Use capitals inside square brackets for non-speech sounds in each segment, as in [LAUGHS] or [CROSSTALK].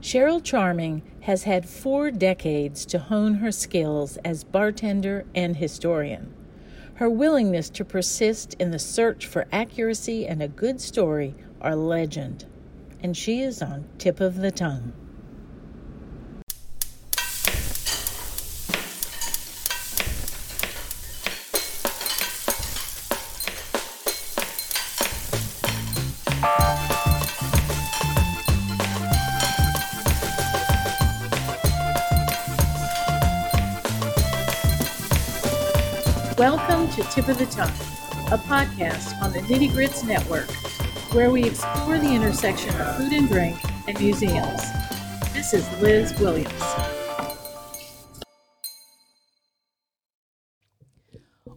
Cheryl Charming has had four decades to hone her skills as bartender and historian. Her willingness to persist in the search for accuracy and a good story are legend, and she is on tip of the tongue. Tip of the Tongue, a podcast on the Nitty Grits Network, where we explore the intersection of food and drink and museums. This is Liz Williams.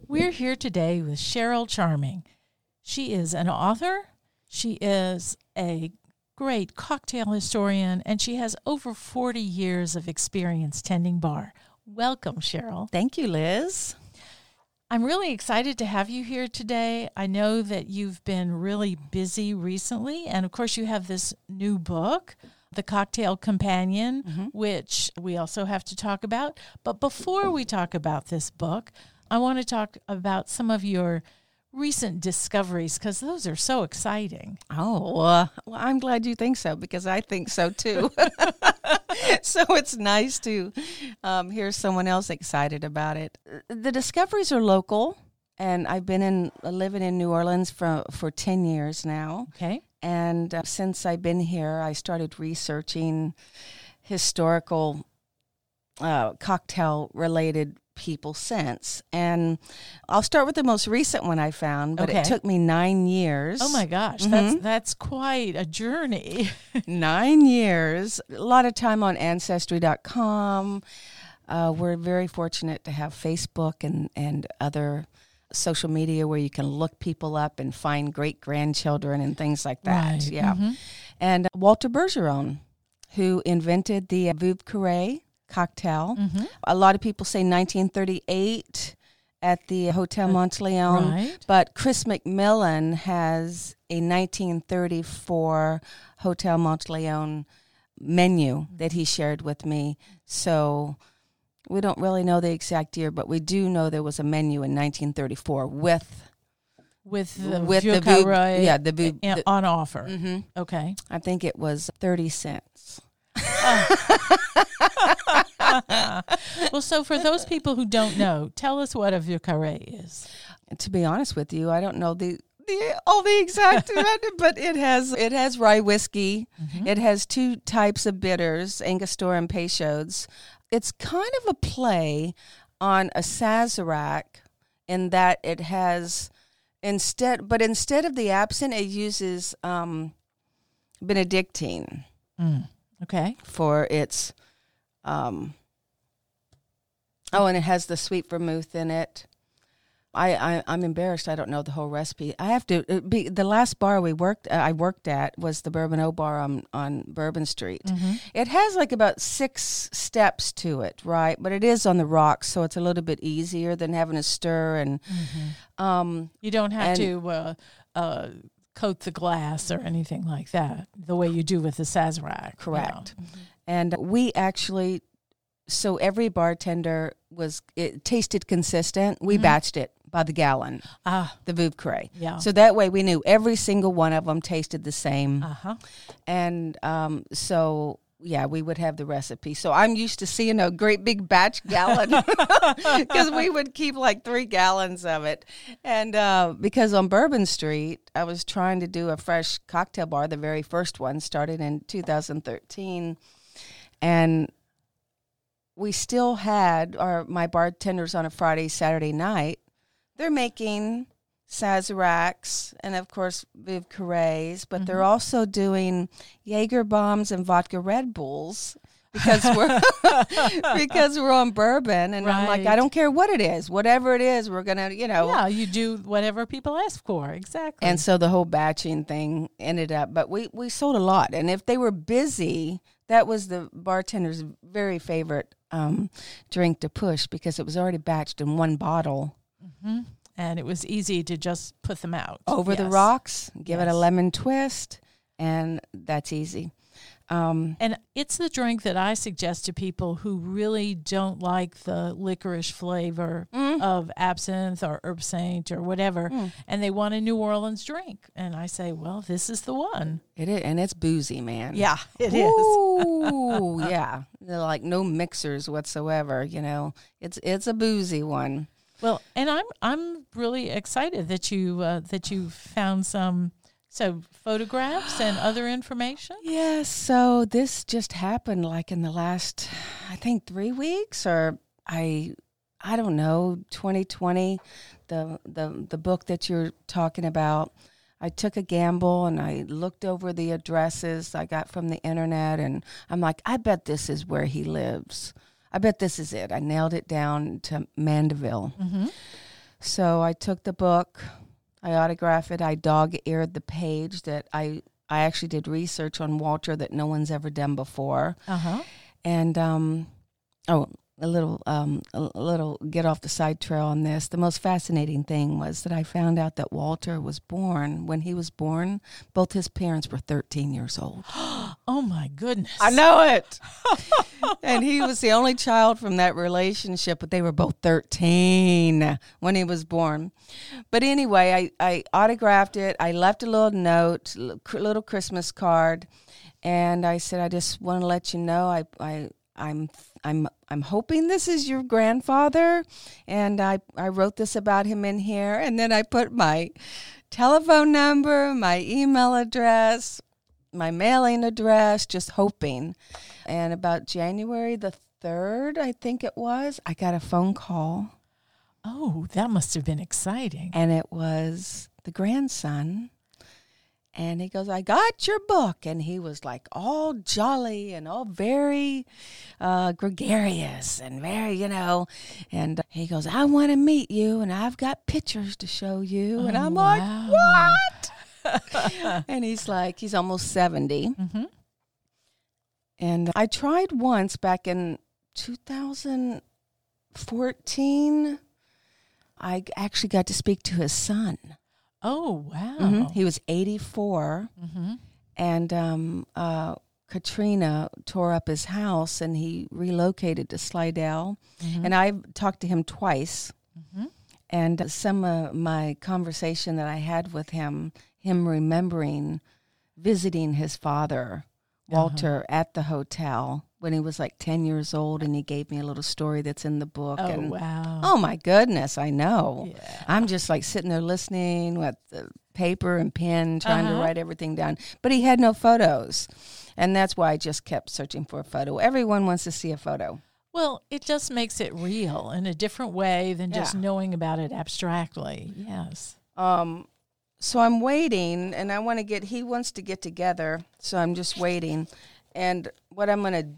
We're here today with Cheryl Charming. She is an author, she is a great cocktail historian, and she has over 40 years of experience tending bar. Welcome, Cheryl. Thank you, Liz. I'm really excited to have you here today. I know that you've been really busy recently, and of course, you have this new book, The Cocktail Companion, mm-hmm. which we also have to talk about. But before we talk about this book, I want to talk about some of your recent discoveries because those are so exciting. Oh, uh, well, I'm glad you think so because I think so too. [LAUGHS] [LAUGHS] [LAUGHS] so it's nice to um, hear someone else excited about it. The discoveries are local, and I've been in living in New Orleans for for ten years now. Okay, and uh, since I've been here, I started researching historical uh, cocktail related people since. And I'll start with the most recent one I found, but okay. it took me nine years. Oh my gosh, mm-hmm. that's that's quite a journey. [LAUGHS] nine years. A lot of time on ancestry.com. Uh, we're very fortunate to have Facebook and, and other social media where you can look people up and find great grandchildren and things like that. Right. Yeah. Mm-hmm. And Walter Bergeron, who invented the Vieux Carré cocktail. Mm-hmm. A lot of people say 1938 at the Hotel Monteleone, right. but Chris McMillian has a 1934 Hotel Monteleone menu that he shared with me. So we don't really know the exact year, but we do know there was a menu in 1934 with with the with the yeah the boob the, on offer. Mm-hmm. Okay, I think it was thirty cents. [LAUGHS] well, so for those people who don't know, tell us what a vieux carré is. To be honest with you, I don't know the the, all the exact, [LAUGHS] but it has it has rye whiskey. Mm-hmm. It has two types of bitters, Angostura and Peychaud's. It's kind of a play on a Sazerac in that it has instead, but instead of the absinthe, it uses um, Benedictine. Mm. Okay. For its, um, oh, and it has the sweet vermouth in it. I, I am embarrassed. I don't know the whole recipe. I have to be the last bar we worked. Uh, I worked at was the Bourbon O Bar on on Bourbon Street. Mm-hmm. It has like about six steps to it, right? But it is on the rocks, so it's a little bit easier than having to stir and. Mm-hmm. Um, you don't have to uh, uh, coat the glass or anything like that, the way you do with the Sazerac. Correct. You know? mm-hmm. And we actually, so every bartender was, it tasted consistent. We mm-hmm. batched it by the gallon. Ah. The Vieux Carré. Yeah. So that way we knew every single one of them tasted the same. Uh-huh. And um, so yeah, we would have the recipe. So I'm used to seeing a great big batch gallon [LAUGHS] because we would keep like three gallons of it. And uh, because on Bourbon Street, I was trying to do a fresh cocktail bar. The very first one started in 2013, and we still had our my bartenders on a Friday, Saturday night. They're making Sazeracs and of course Vieux Carrés, but mm-hmm. they're also doing Jaeger bombs and vodka Red Bulls because we're [LAUGHS] [LAUGHS] because we're on bourbon and right. I'm like I don't care what it is, whatever it is, we're gonna you know yeah you do whatever people ask for exactly. And so the whole batching thing ended up, but we we sold a lot, and if they were busy, that was the bartender's very favorite um, drink to push because it was already batched in one bottle. Mm-hmm and it was easy to just put them out over yes. the rocks. Give yes. it a lemon twist, and that's easy. Um, And it's the drink that I suggest to people who really don't like the licorice flavor Mm. of absinthe or Herbsaint or whatever, and they want a New Orleans drink. And I say, well, this is the one. it is, and it's boozy, man. Yeah, it is. Ooh, [LAUGHS] yeah. They're like no mixers whatsoever. You know, it's it's a boozy one. Well, and I'm I'm really excited that you uh, that you found some so photographs and other [GASPS] information. Yes. So this just happened like in the last, I think, three weeks, or I, I don't know, 2020, the the the book that you're talking about. I took a gamble and I looked over the addresses I got from the internet, and I'm like, I bet this is where he lives. I bet this is it. I nailed it down to Mandeville. Mm-hmm. So I took the book, I autographed it, I dog eared the page that I I actually did research on Walter that no one's ever done before, Uh huh. and um, oh, a little um, a little get off the side trail on this. The most fascinating thing was that I found out that Walter was born when he was born. Both his parents were 13 years old. [GASPS] Oh my goodness. I know it. [LAUGHS] and he was the only child from that relationship, but they were both 13 when he was born. But anyway, I, I autographed it. I left a little note, little Christmas card, and I said, I just want to let you know I, I, I'm I'm I'm hoping this is your grandfather and I I wrote this about him in here and then I put my telephone number, my email address, my mailing address, just hoping. And about January the 3rd, I think it was, I got a phone call Oh, that must have been exciting. and it was the grandson. And he goes, I got your book. And he was like all jolly and all very uh, gregarious and very, you know. And he goes, I want to meet you and I've got pictures to show you. and Oh, I'm wow. like, what? [LAUGHS] and he's like, he's almost 70. Mhm. And I tried once back in 2014. I actually got to speak to his son. Oh wow. Mhm. He was 84, Mm-hmm. and um, uh, Katrina tore up his house, and he relocated to Slidell. Mm-hmm. And I talked to him twice. Mhm. And some of my conversation that I had with him, him remembering visiting his father, Walter, at the hotel when he was like 10 years old, and he gave me a little story that's in the book. Oh and wow. oh my goodness, I know. Yeah. I'm just like sitting there listening with the paper and pen, trying to Uh-huh. write everything down. But he had no photos. And that's why I just kept searching for a photo. Everyone wants to see a photo. Well, it just makes it real in a different way than just Yeah. knowing about it abstractly. Yes. Um, so I'm waiting, and I want to get. He wants to get together, so I'm just waiting. And what I'm going to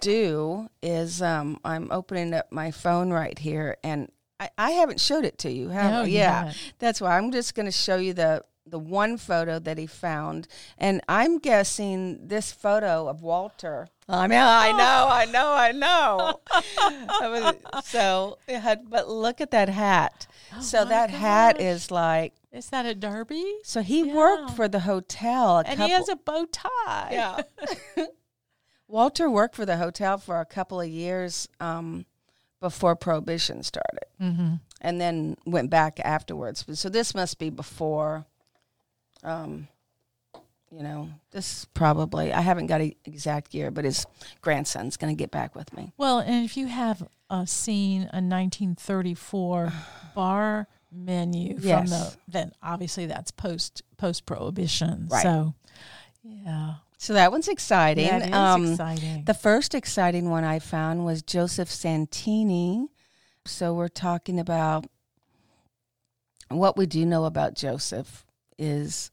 do is, um, I'm opening up my phone right here, and I, I haven't showed it to you, have No, I? Yeah, haven't. that's why I'm just going to show you the the one photo that he found, and I'm guessing this photo of Walter. I mean, I know, I know, I know. [LAUGHS] I was- so, it had- but look at that hat. so Oh my that hat is like Is that a derby? so he Yeah. worked for the hotel. A And couple, he has a bow tie. yeah. [LAUGHS] Walter worked for the hotel for a couple of years um, before Prohibition started, Mm-hmm. and then went back afterwards. So this must be before. Um, you know, this probably I haven't got an exact year, but his grandson's going to get back with me. Well, and if you have uh, seen a 1934 [SIGHS] bar menu from Yes. the, then obviously that's post post prohibition. Right. So, yeah, So that one's exciting. that is Um, exciting. The first exciting one I found was Joseph Santini. So we're talking about what we do know about Joseph is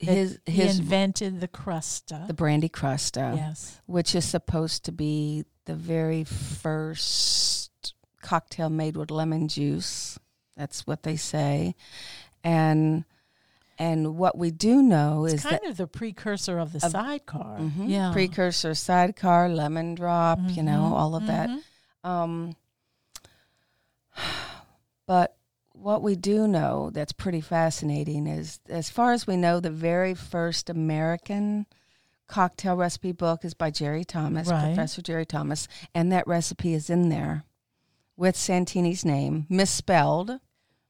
That his he his invented the crusta. the brandy crusta, yes. which is supposed to be the very first cocktail made with lemon juice. That's what they say, and and what we do know It's is kind that of the precursor of the Of- sidecar. Mhm. Yeah. precursor sidecar lemon drop, you know, all of that. mhm. Um, but what we do know that's pretty fascinating is, as far as we know, the very first American cocktail recipe book is by Jerry Thomas, Right. Professor Jerry Thomas, and that recipe is in there with Santini's name, misspelled,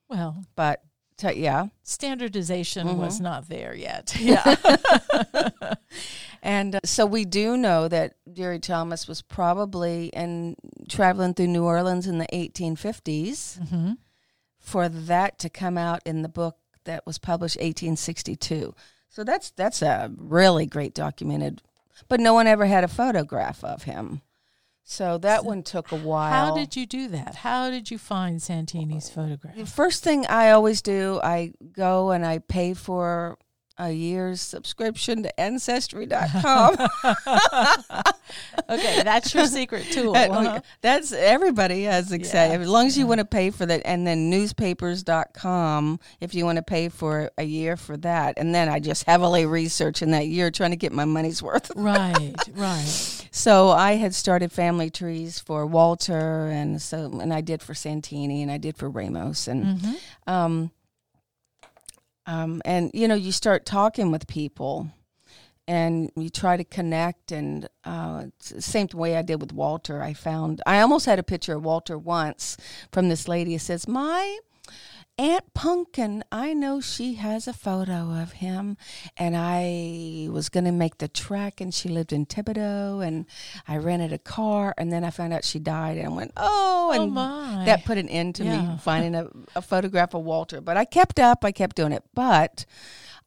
Well, but t- yeah. standardization Mhm. was not there yet. [LAUGHS] Yeah. [LAUGHS] And uh, so we do know that Jerry Thomas was probably in traveling through New Orleans in the 1850s hmm for that to come out in the book that was published 1862. So that's that's a really great documented, but no one ever had a photograph of him. So that one took a while. How did you do that? How did you find Santini's photograph? The first thing I always do, I go and I pay for a year's subscription to ancestry.com. [LAUGHS] Okay, that's your secret tool. [LAUGHS] Uh, huh? That's everybody has say. Yeah, As long as you want to pay for that, and then newspapers.com if you want to pay for a year for that. And then I just heavily research in that year trying to get my money's worth. [LAUGHS] Right, right. So I had started family trees for Walter, and so and I did for Santini, and I did for Ramos, and hmm um, um, and you know, you start talking with people, and you try to connect. And uh, same way I did with Walter. I found I almost had a picture of Walter once from this lady. It says, "My Aunt Pumpkin, I know she has a photo of him, and I was going to make the trek, and she lived in Thibodaux, and I rented a car, and then I found out she died, and I went, oh, Oh and my. that put an end to Yeah. me [LAUGHS] finding a, a photograph of Walter. But I kept up, I kept doing it. But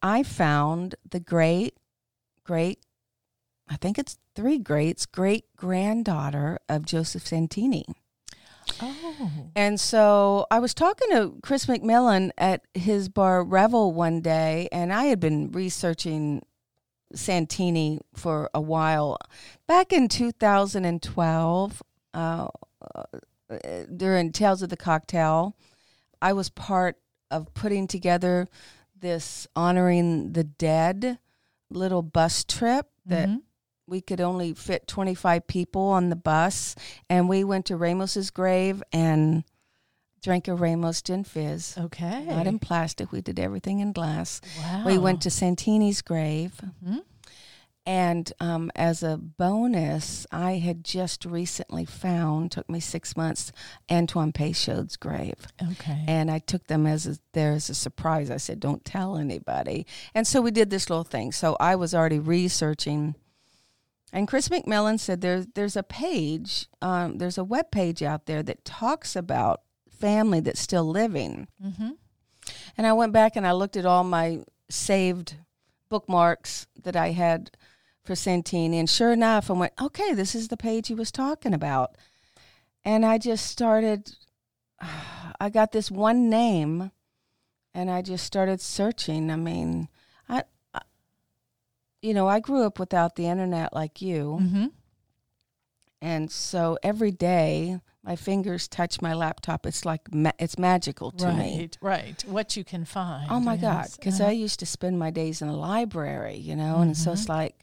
I found the great, great, I think it's three greats, great granddaughter of Joseph Santini. Oh. And so I was talking to Chris McMillian at his bar Revel one day, and I had been researching Santini for a while. Back in 2012, uh, uh, during Tales of the Cocktail, I was part of putting together this honoring the dead little bus trip that Mhm. We could only fit 25 people on the bus and we went to ramos's grave and drank a ramos gin fizz Okay. not in plastic we did everything in glass wow. we went to santini's grave Mhm. and um, as a bonus i had just recently found took me six months antoine Peychaud's grave Okay. and I took them as a, there as a surprise. I said, "Don't tell anybody." And so we did this little thing. So I was already researching, and Chris McMillian said there's there's a page, um, there's a web page out there that talks about family that's still living. hmm And I went back and I looked at all my saved bookmarks that I had for Santini, and sure enough, I went, "Okay, this is the page he was talking about." And I just started. [SIGHS] I got this one name, and I just started searching. I mean, you know, I grew up without the internet like you, hmm and so every day my fingers touch my laptop. It's like ma- it's magical to me. Right, right. What you can find. Oh my God! Because Uh-huh. I used to spend my days in the library, you know, and so it's like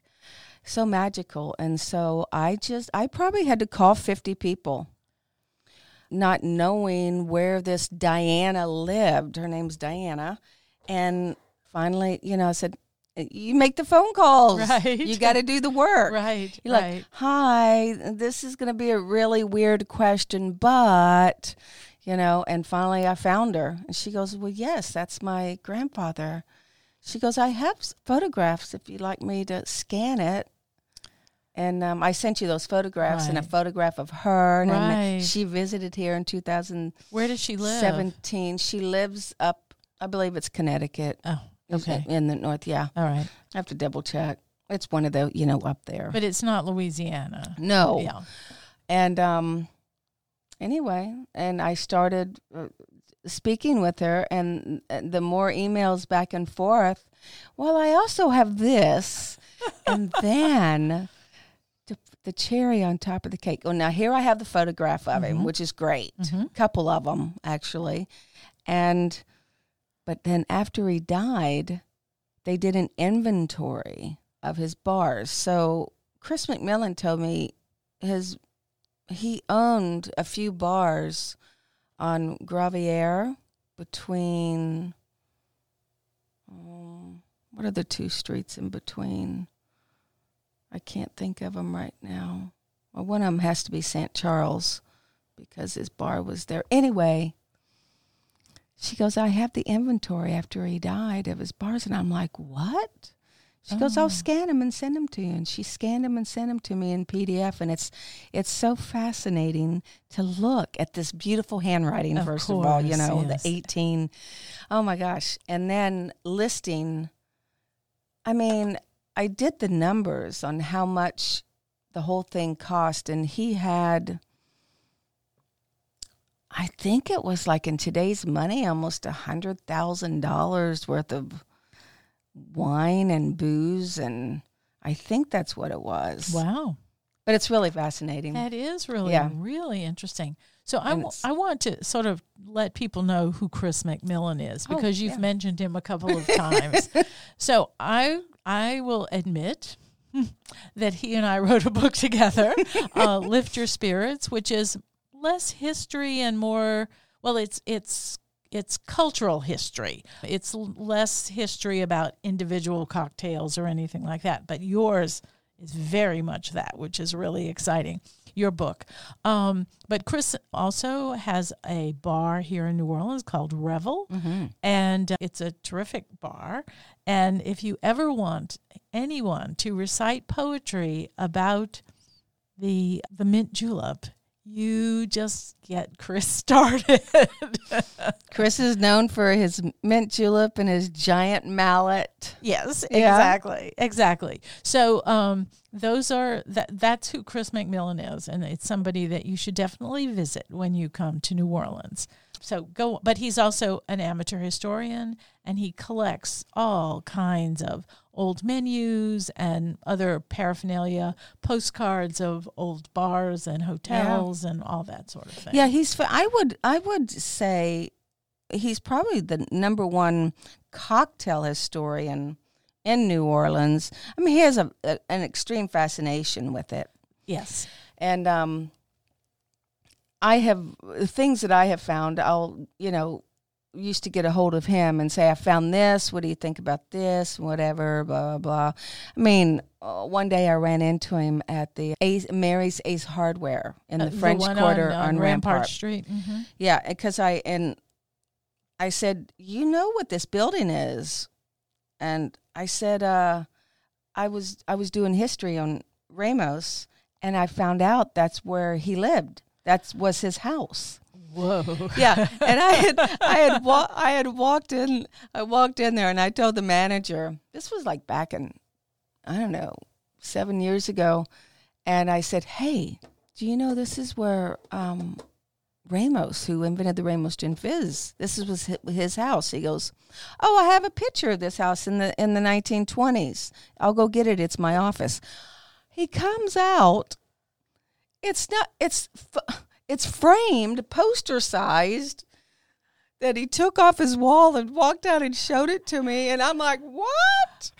so magical. And so I just, I probably had to call 50 people, not knowing where this Diana lived. Her name's Diana. And finally, you know, I said, You make the phone calls. Right. You got to do the work. Right, You're right. like, hi, this is going to be a really weird question, but, you know, and finally I found her. And she goes, well, yes, that's my grandfather. She goes, I have photographs if you'd like me to scan it. And um, I sent you those photographs and a photograph of her. And Right. she visited here in 2000. Where does she live? 17. She lives up, I believe it's Connecticut. Oh, okay. In the north, yeah. All right. I have to double check. It's one of the, you know, up there. But it's not Louisiana. no. Yeah. And um, anyway, and I started uh, speaking with her, and uh, the more emails back and forth. Well, I also have this, and [LAUGHS] then the, the cherry on top of the cake. Oh, now here I have the photograph of him, Mhm. which is great. Mhm. couple of them actually, and but then after he died, they did an inventory of his bars. So Chris McMillian told me his he owned a few bars on Gravier between. Um, what are the two streets in between? I can't think of them right now. Well, one of them has to be St. Charles because his bar was there. Anyway, she goes, I have the inventory after he died of his bars. And I'm like, what? She goes, Oh. I'll scan them and send them to you. And she scanned them and sent them to me in PDF. And it's it's so fascinating to look at this beautiful handwriting, Of first of all, you know, yes. the 18. Oh my gosh. And then listing, I mean, I did the numbers on how much the whole thing cost. And he had, I think it was like in today's money, almost a hundred thousand dollars worth of wine and booze, and I think that's what it was. Wow. But it's really fascinating. That is really, Yeah. really interesting. So I, w- I want to sort of let people know who Chris McMillian is Oh, because you've yeah. mentioned him a couple of [LAUGHS] times. so I I will admit [LAUGHS] that he and I wrote a book together, uh, Lift Your Spirits, which is less history and more well, it's it's it's cultural history. It's less history about individual cocktails or anything like that. But yours is very much that, which is really exciting. Your book. Um, but Chris also has a bar here in New Orleans called Revel, and uh, it's a terrific bar. And if you ever want anyone to recite poetry about the the mint julep, you just get Chris [LAUGHS] started. Chris is known for his mint julep and his giant mallet. Yes, Yeah. exactly, exactly. So um, those are that. That's who Chris McMillian is, and it's somebody that you should definitely visit when you come to New Orleans. So go, but he's also an amateur historian, and he collects all kinds of old menus and other paraphernalia, postcards of old bars and hotels, and all that sort of thing. Yeah, he's. I would. I would say he's probably the number one cocktail historian in New Orleans. I mean, he has a, a an extreme fascination with it, Yes. and um, I have things that I have found. I'll you know used to get a hold of him and say, I found this. What do you think about this? Whatever, blah, blah, blah. I mean, uh, one day I ran into him at the Ace, Mary's Ace Hardware in the Uh, French one Quarter on, on, uh, Rampart. Street. hmm Yeah, because I and I said, "You know what this building is?" And I said, uh, "I was I was doing history on Ramos, and I found out that's where he lived. That was his house." Whoa. Yeah, and [LAUGHS] I had I had wa- I had walked in I walked in there and I told the manager this was like back in I don't know seven years ago, and I said, "Hey, do you know this is where um, Ramos, who invented the Ramos Gin Fizz, this is was his house?" He goes, "Oh, I have a picture of this house in the in the 1920s. I'll go get it. It's my office." He comes out. It's not. It's. F- it's framed, poster sized, that he took off his wall and walked out and showed it to me. And I'm like, what?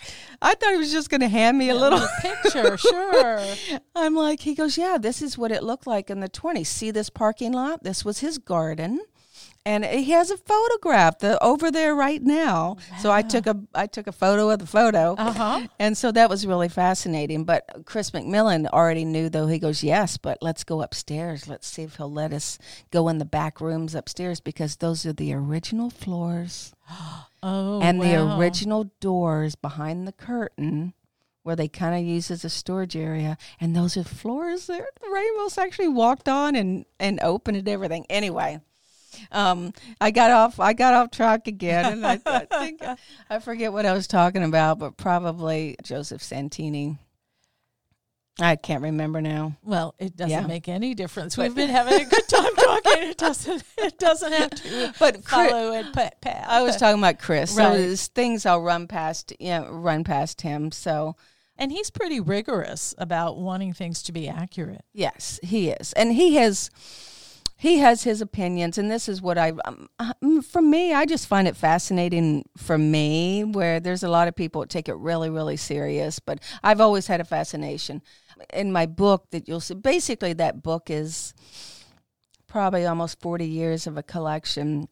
I thought he was just going to hand me a little. picture, sure. [LAUGHS] I'm like, he goes, yeah, this is what it looked like in the 20s. See this parking lot? This was his garden. And he has a photograph the, over there right now. So I took a I took a photo of the photo, Uh huh. and so that was really fascinating. But Chris McMillian already knew, though. He goes, Yes, but let's go upstairs. Let's see if he'll let us go in the back rooms upstairs because those are the original floors [GASPS] Oh, and the original doors behind the curtain where they kind of use as a storage area. And those are floors that Ramos actually walked on and, and opened and everything. Anyway. Um, I got off. I got off track again, and I, [LAUGHS] I think I forget what I was talking about, but probably Joseph Santini. I can't remember now. Well, it doesn't Yeah. make any difference. We've been having a good time talking. It doesn't. It doesn't have to [LAUGHS] But Chris, follow it pa- path. I was talking about Chris. So there's things I'll run past. Yeah, run past him. So and he's pretty rigorous about wanting things to be accurate. yes, he is, and he has. He has his opinions, and this is what I, um, um, for me, I just find it fascinating. For me, where there's a lot of people that take it really, really serious, but I've always had a fascination. In my book, that you'll see, basically, that book is probably almost 40 years of a collection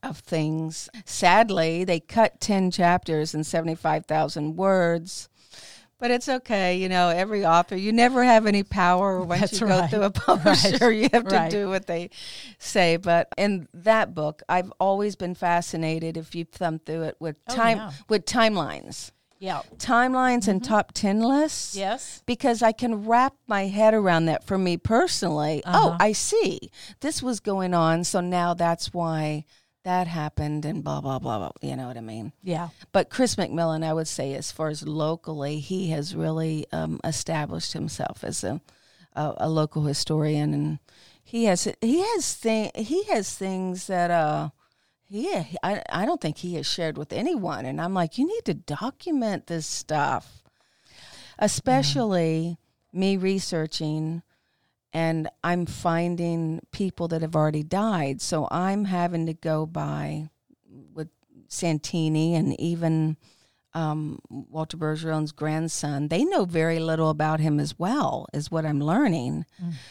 of things. Sadly, they cut 10 chapters and 75,000 words. But it's okay, you know. Every author, you never have any power [LAUGHS] once That's you right. go through a [LAUGHS] publisher. Right. [LAUGHS] You have to Right. do what they say. But in that book, I've always been fascinated. If you thumb through it with Oh, time yeah. with timelines, Yeah. timelines and top ten lists Yes. because I can wrap my head around that for me personally. Oh, Uh-huh. I see. This was going on, so now that's why that happened and blah blah blah blah. You know what I mean? Yeah. But Chris McMillian, I would say, as far as locally, he has really um, established himself as a, a a local historian, and he has he has thing he has things that uh he I I don't think he has shared with anyone, and I'm like, you need to document this stuff, especially me researching. And I'm finding people that have already died. So I'm having to go by with Santini and even um, Walter Bergeron's grandson, they know very little about him as well, is what I'm learning.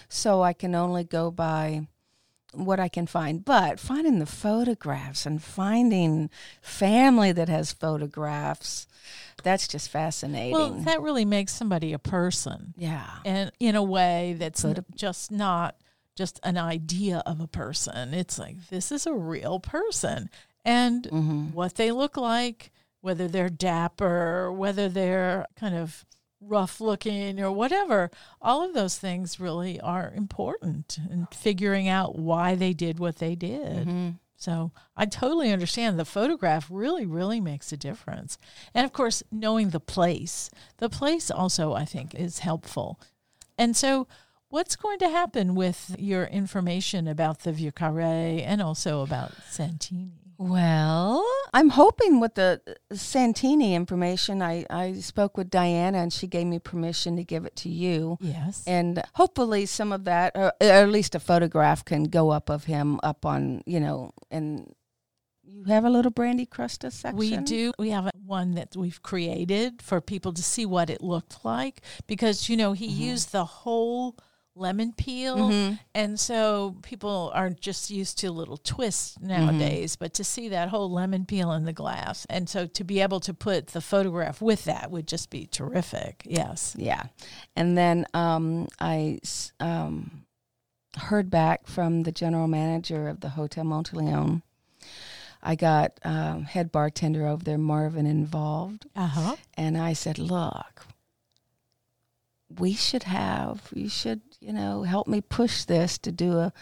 So I can only go by what I can find. But finding the photographs and finding family that has photographs, that's just fascinating. Well, that really makes somebody a person. yeah. and in a way that's just not just an idea of a person. It's like this is a real person, and Mm-hmm. what they look like, whether they're dapper, whether they're kind of rough looking or whatever, all of those things really are important in figuring out why they did what they did. Mm-hmm. So I totally understand the photograph really, really makes a difference. And of course, knowing the place. The place also, I think, is helpful. And so, what's going to happen with your information about the Vieux Carré and also about Santini? Well, I'm hoping with the uh, Santini information, I, I spoke with Diana and she gave me permission to give it to you. Yes. And hopefully, some of that, or, or at least a photograph, can go up of him up on, you know, and you have a little Brandy Crusta section. We do. We have one that we've created for people to see what it looked like because, you know, he mm-hmm. used the whole lemon peel. And so people are just used to little twists nowadays, but to see that whole lemon peel in the glass. And so to be able to put the photograph with that would just be terrific. Yes. Yeah. And then um, I um, heard back from the general manager of the Hotel Monteleone. I got um, head bartender over there, Marvin, involved. Uh huh. And I said, look, we should have, you should, you know, help me push this to do a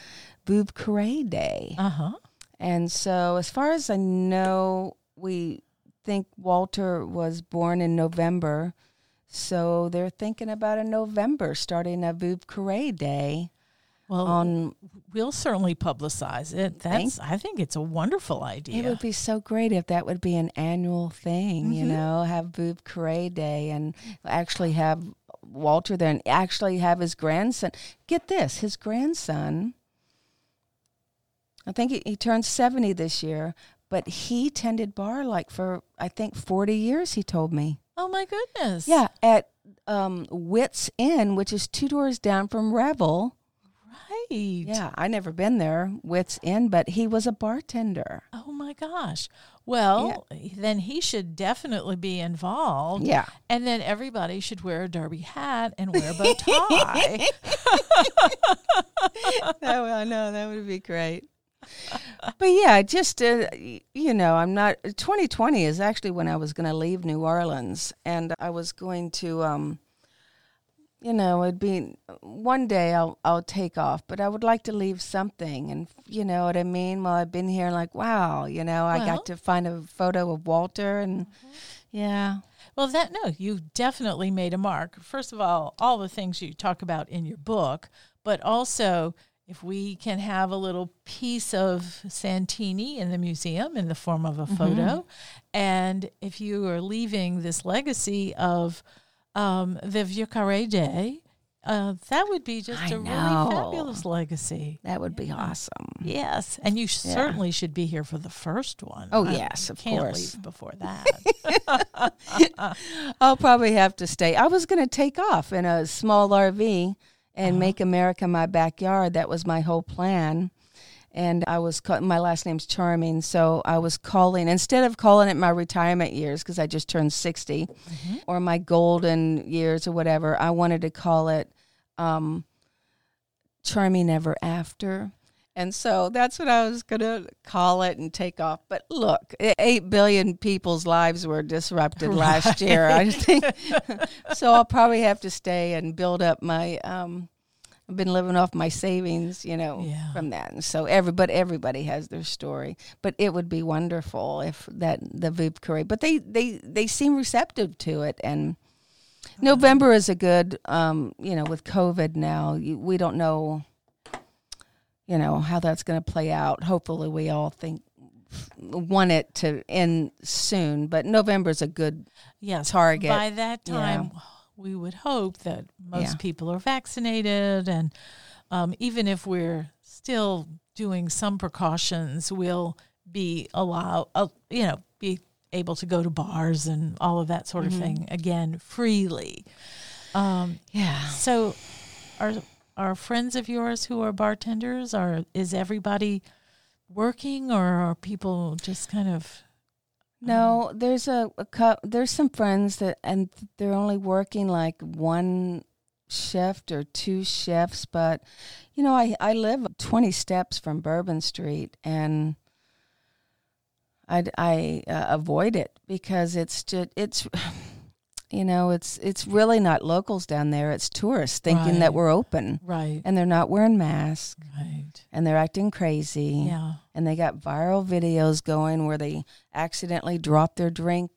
Vieux Carré Day. Uh huh. And so, as far as I know, we think Walter was born in November. So they're thinking about a November starting a Vieux Carré Day Well, on. we'll certainly publicize it. That's, I think it's a wonderful idea. It would be so great if that would be an annual thing, you know, have Vieux Carré Day and actually have Walter there and actually have his grandson. Get this, his grandson, I think he, he turned 70 this year, but he tended bar like for, I think, 40 years, he told me. oh, my goodness. Yeah, at um, Wits Inn, which is two doors down from Revel. Right. Yeah, I never been there, Wits Inn, but he was a bartender. Oh my gosh. Well, then he should definitely be involved. Yeah. And then everybody should wear a derby hat and wear a bow [LAUGHS] tie. [LAUGHS] oh, I know that would be great. but yeah, just uh, you know, I'm not. 2020 is actually when I was going to leave New Orleans, and I was going to, um, you know, it'd be one day I'll I'll take off, but I would like to leave something, and you know what I mean. Well, I've been here, like wow, you know, I got to find a photo of Walter, and mm-hmm. yeah, well, that no, you definitely made a mark. First of all, all the things you talk about in your book, but also if we can have a little piece of Santini in the museum in the form of a mm-hmm. photo, and if you are leaving this legacy of um, the Vieux Carré Day, uh, that would be just I a really fabulous legacy. that would be awesome. Yes, and you certainly should be here for the first one. Oh, I- yes, of can't course. leave before that. [LAUGHS] I'll probably have to stay. I was going to take off in a small RV and make America my backyard. That was my whole plan. And I was ca- my last name's Charming, so I was calling instead of calling it my retirement years because I just turned 60 or my golden years or whatever. I wanted to call it um, Charming Ever After. And so that's what I was going to call it and take off. But look, e- 8 billion people's lives were disrupted last year. I [LAUGHS] think [LAUGHS] so I'll probably have to stay and build up my um I've been living off my savings, you know, Yeah. from that. And so everybody everybody has their story. But it would be wonderful if that the Vieux Carré. But they they they seem receptive to it and November is a good um, you know, with COVID now, you, we don't know you know how that's going to play out. Hopefully we all think want it to end soon, but November is a good Yes. target. By that Yeah. We would hope that most Yeah. people are vaccinated, and um, even if we're still doing some precautions, we'll be allowed, uh, you know, be able to go to bars and all of that sort of Mm-hmm. thing again freely. Um, yeah. so, are are friends of yours who are bartenders? Are is everybody working, or are people just kind of? No, there's a, a cou- there's some friends that and they're only working like one shift or two shifts, but you know, I I live 20 steps from Bourbon Street and I I uh, avoid it because it's just it's you know, it's it's really not locals down there, it's tourists thinking that we're open Right. and they're not wearing masks Right. and they're acting crazy Yeah. and they got viral videos going where they accidentally drop their drink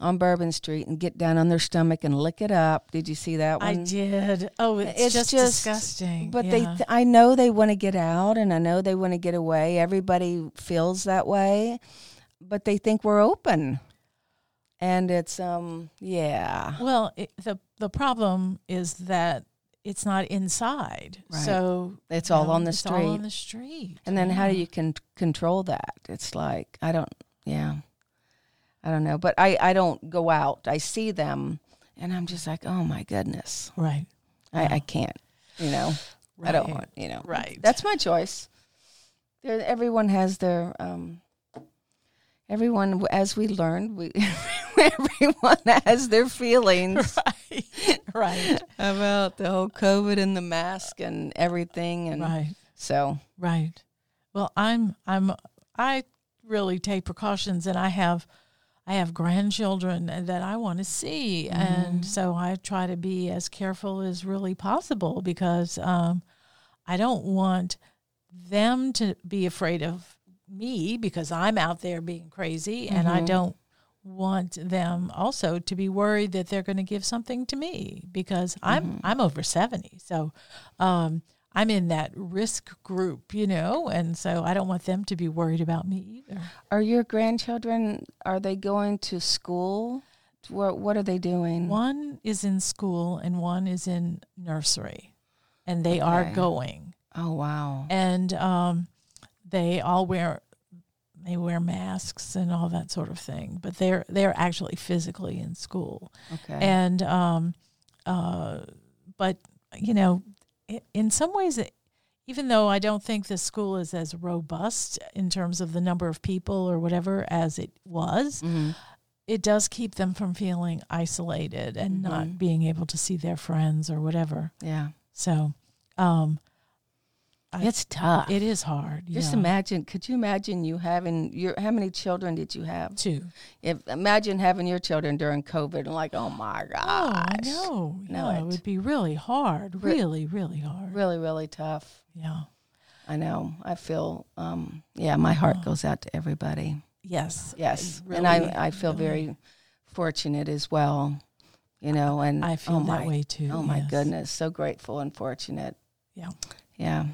on Bourbon Street and get down on their stomach and lick it up. Did you see that one? I did. Oh, it's, It's just, just- disgusting. But they, th- I know they want to get out, and I know they want to get away. Everybody feels that way, but they think we're open, and it's um, yeah, well, it, the the problem is that it's not inside, Right. so it's all know, on the it's street. all on the street. And then how do you can control that? It's like I don't, yeah, I don't know. But I I don't go out. I see them, and I'm just like, oh my goodness, Right. I, I can't. You know, I don't want. You know, Right. That's my choice. There, everyone has their. um Everyone, as we learned, we [LAUGHS] everyone has their feelings [LAUGHS] right. right. about the whole COVID and the mask and everything, and Right. so Right. Well, I'm I'm I really take precautions and I have I have grandchildren that I want to see and so I try to be as careful as really possible because um, I don't want them to be afraid of me because I'm out there being crazy and I don't want them also to be worried that they're going to give something to me because I'm I'm over 70 so um, I'm in that risk group you know and so I don't want them to be worried about me either Are your grandchildren? Are they going to school? What What are they doing? one is in school and one is in nursery and they are going Oh wow! and um, they all wear they wear masks and all that sort of thing but they're they're actually physically in school Okay. and um, uh, but you know, in some ways, it, even though I don't think the school is as robust in terms of the number of people or whatever as it was, Mhm. it does keep them from feeling isolated and not being able to see their friends or whatever. Yeah, So, um, I- it's tough. it is hard. Just yeah. imagine. Could you imagine you having your? How many children did you have? Two. If imagine having your children during COVID and like, oh my gosh, Oh, I know. know Yeah, it it. would be really hard. Re- Really, really hard. really, really tough. Yeah. I know. I feel. Um, yeah, my heart goes out to everybody. Yes. Yes, Really, and I I feel really. very fortunate as well. You know, and I feel oh that my, way too. Oh my yes. goodness, so grateful and fortunate. Yeah. Yeah.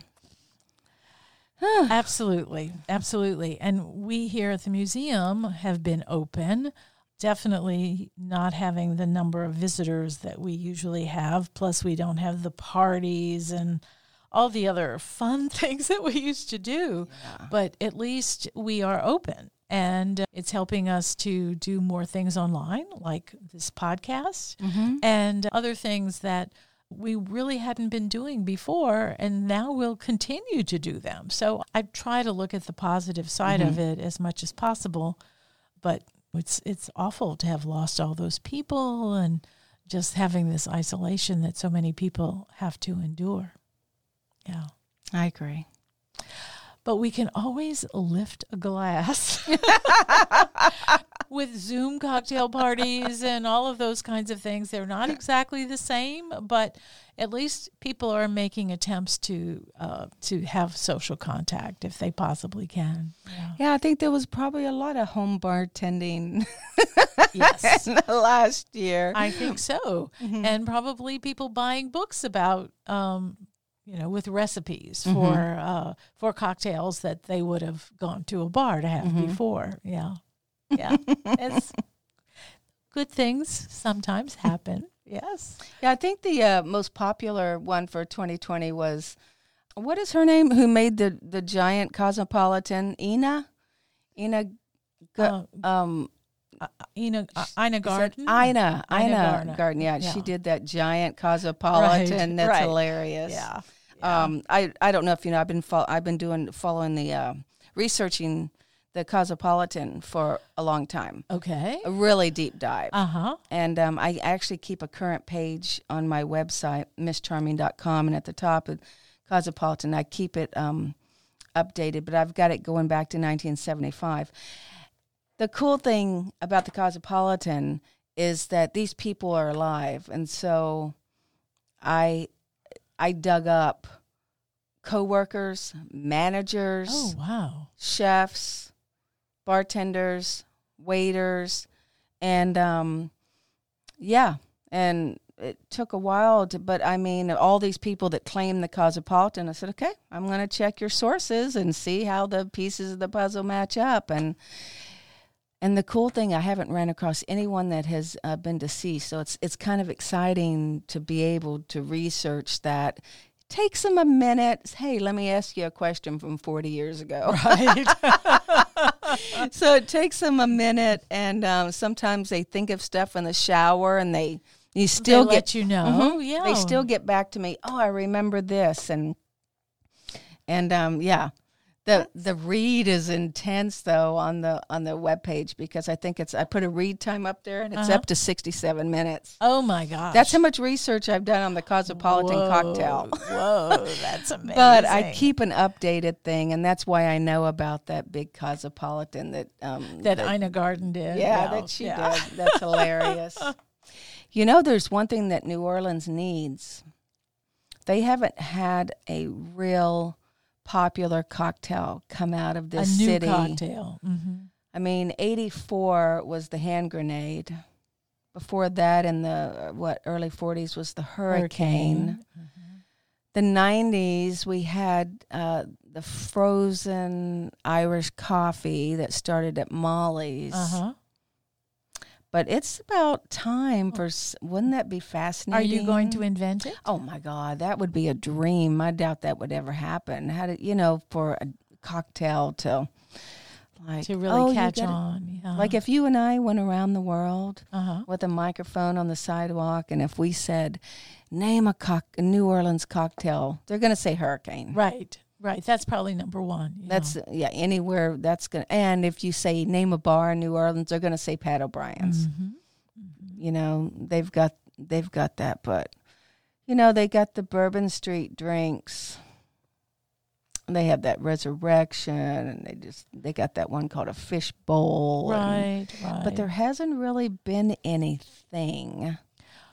[SIGHS] Absolutely. Absolutely. And we here at the museum have been open, definitely not having the number of visitors that we usually have. Plus, we don't have the parties and all the other fun [LAUGHS] things that we used to do. But at least we are open. And it's helping us to do more things online, like this podcast, mm-hmm. and other things that we really hadn't been doing before, and now we'll continue to do them. So I try to look at the positive side of mm-hmm. it as much as possible, but it's it's awful to have lost all those people and just having this isolation that so many people have to endure. Yeah. I agree. But we can always lift a glass [LAUGHS] with Zoom cocktail parties and all of those kinds of things. They're not exactly the same, but at least people are making attempts to uh, to have social contact if they possibly can. Yeah. Yeah, I think there was probably a lot of home bartending Yes. [LAUGHS] last year. I think so. And probably people buying books about, um, you know, with recipes for uh, for cocktails that they would have gone to a bar to have before. Yeah, yeah. [LAUGHS] it's good things sometimes happen. Yes. Yeah, I think the uh, most popular one for 2020 was what is her name? Who made the the giant cosmopolitan? Ina, Ina, Ga- um, Uh, Ina, uh, Ina Garten. Ina, Ina Ina Garten. Garten. Yeah, she did that giant cosmopolitan. Right, That's right. hilarious. Yeah. Um, I I don't know if you know. I've been fol- I've been doing following the uh, researching the cosmopolitan for a long time. Okay. A really deep dive. Uh huh. And um, I actually keep a current page on my website, misscharming.com. And at the top of Cosmopolitan, I keep it um, updated, but I've got it going back to 1975. The cool thing about the Cosmopolitan is that these people are alive. And so I, I dug up coworkers, managers, Oh wow. chefs, bartenders, waiters, and um, yeah, and it took a while to, but I mean, all these people that claim the Cosmopolitan, I said, okay, I'm going to check your sources and see how the pieces of the puzzle match up, and and the cool thing, I haven't ran across anyone that has uh, been deceased, so it's it's kind of exciting to be able to research that. Takes them a minute. Hey, let me ask you a question from 40 years ago. [LAUGHS] Right. [LAUGHS] so it takes them a minute, and um, sometimes they think of stuff in the shower, and they you still they get you know. Mhm. Yeah. They still get back to me. Oh, I remember this, and and um, yeah, the the read is intense though on the on the webpage because I think it's I put a read time up there, and it's Uh-huh. up to sixty seven minutes. Oh my gosh. That's how much research I've done on the Cosmopolitan Whoa, cocktail. Whoa, that's amazing. [LAUGHS] But I keep an updated thing, and that's why I know about that big Cosmopolitan that um, that Ina Garten did. Yeah, that she yeah. did. That's hilarious. [LAUGHS] You know, there's one thing that New Orleans needs. They haven't had a real popular cocktail come out of A this new city. cocktail. hmm I mean, 84 was the hand grenade. Before that, in the uh, what early 40s, was the hurricane. The 90s, we had uh, the frozen Irish coffee that started at Molly's. Uh huh. But it's about time for. Wouldn't that be fascinating? Are you going to invent it? Oh my God, that would be a dream. I doubt that would ever happen. How did you know for a cocktail to like To really oh, catch on. Yeah. Like if you and I went around the world uh huh. with a microphone on the sidewalk, and if we said, "Name a cock a New Orleans cocktail," they're going to say hurricane. Right. Right. That's probably number one. That's yeah, anywhere that's gonna. And if you say name a bar in New Orleans, they're gonna say Pat O'Brien's. Mhm. You know, they've got they've got that, but you know, they got the Bourbon Street drinks. They have that resurrection, and they just they got that one called a fish bowl. and- Right. Right. but there hasn't really been anything,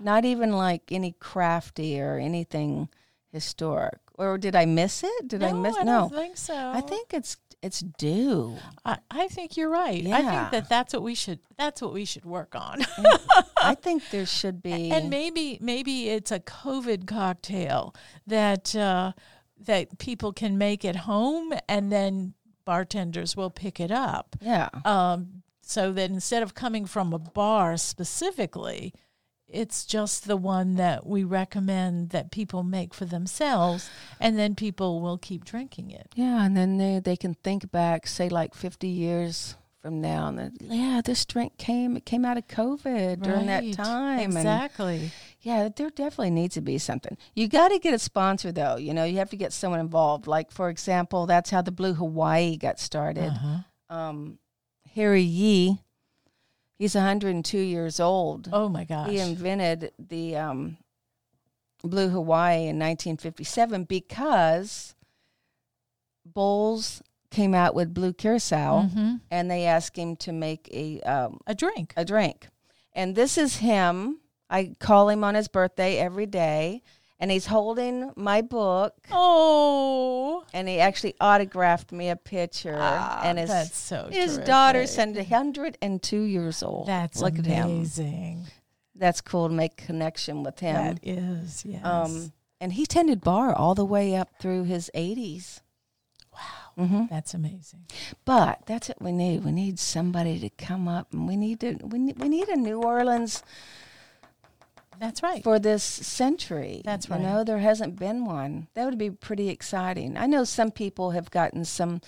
not even like any crafty or anything historic. Or did I miss it? Did I no, miss? I no, don't think so. I think it's it's due. I, I think you're right. I think that that's what we should that's what we should work on. [LAUGHS] I think there should be. and maybe maybe it's a COVID cocktail that uh, that people can make at home, and then bartenders will pick it up. yeah, Um, so that instead of coming from a bar specifically, it's just the one that we recommend that people make for themselves, and then people will keep drinking it. yeah, and then they they can think back, say like fifty years from now, and then, yeah, this drink came it came out of COVID during that Right. time, and Exactly. Yeah, there definitely needs to be something. You got to get a sponsor, though. You know, you have to get someone involved. Like, for example, that's how the Blue Hawaii got started. Uh-huh. Um, Harry Yee, he's 102 years old. Oh my gosh. He invented the um, Blue Hawaii in 1957 because Bols came out with Blue Curacao, hmm and they asked him to make a um, A drink. a drink. And this is him. I call him on his birthday every day, and he's holding my book, Oh, and he actually autographed me a picture. ah, and his that's so. his daughter's 102 years old. That's look amazing. That's cool to make connection with him. That is yes. Um, and he tended bar all the way up through his 80s. wow, hmm that's amazing. But that's what we need. We need somebody to come up, and we need to. We need, we need a New Orleans That's right. for this century. That's You right. know, there hasn't been one. That would be pretty exciting. I know some people have gotten some.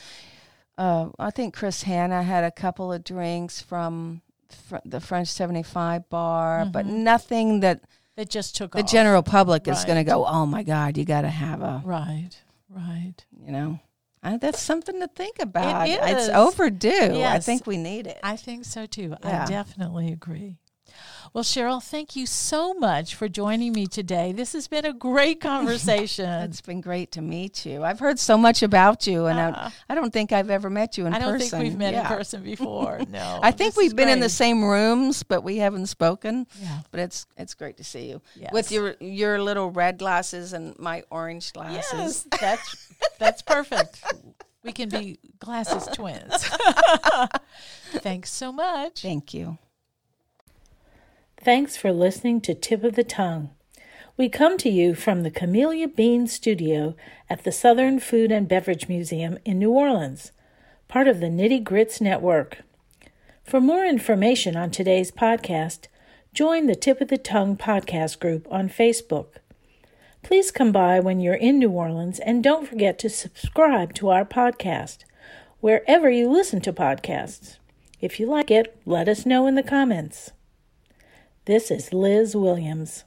Uh, I think Chris Hannah had a couple of drinks from fr- the French Seventy Five bar, but Mhm. nothing that It just took the off. general public is going to go. Oh my God, you got to have a. Right. Right. You know, I, that's something to think about. is. It's overdue. I think we need it. I think so too. Yeah. I definitely agree. Well, Cheryl, thank you so much for joining me today. This has been a great [LAUGHS] conversation. It's been great to meet you. I've heard so much about you, and Uh, I, I don't think I've ever met you in I don't person. think we've met in person before. [LAUGHS] No. I think we've been in the same rooms, but we haven't spoken. Yeah. But it's it's great to see you Yes. with your your little red glasses and my orange glasses. Yes, that's that's perfect. We can be glasses twins. [LAUGHS] Thanks so much. Thank you. Thanks for listening to Tip of the Tongue. We come to you from the Camellia Bean Studio at the Southern Food and Beverage Museum in New Orleans, part of the Nitty Grits Network. For more information on today's podcast, join the Tip of the Tongue podcast group on Facebook. Please come by when you're in New Orleans and don't forget to subscribe to our podcast wherever you listen to podcasts. If you like it, let us know in the comments. This is Liz Williams.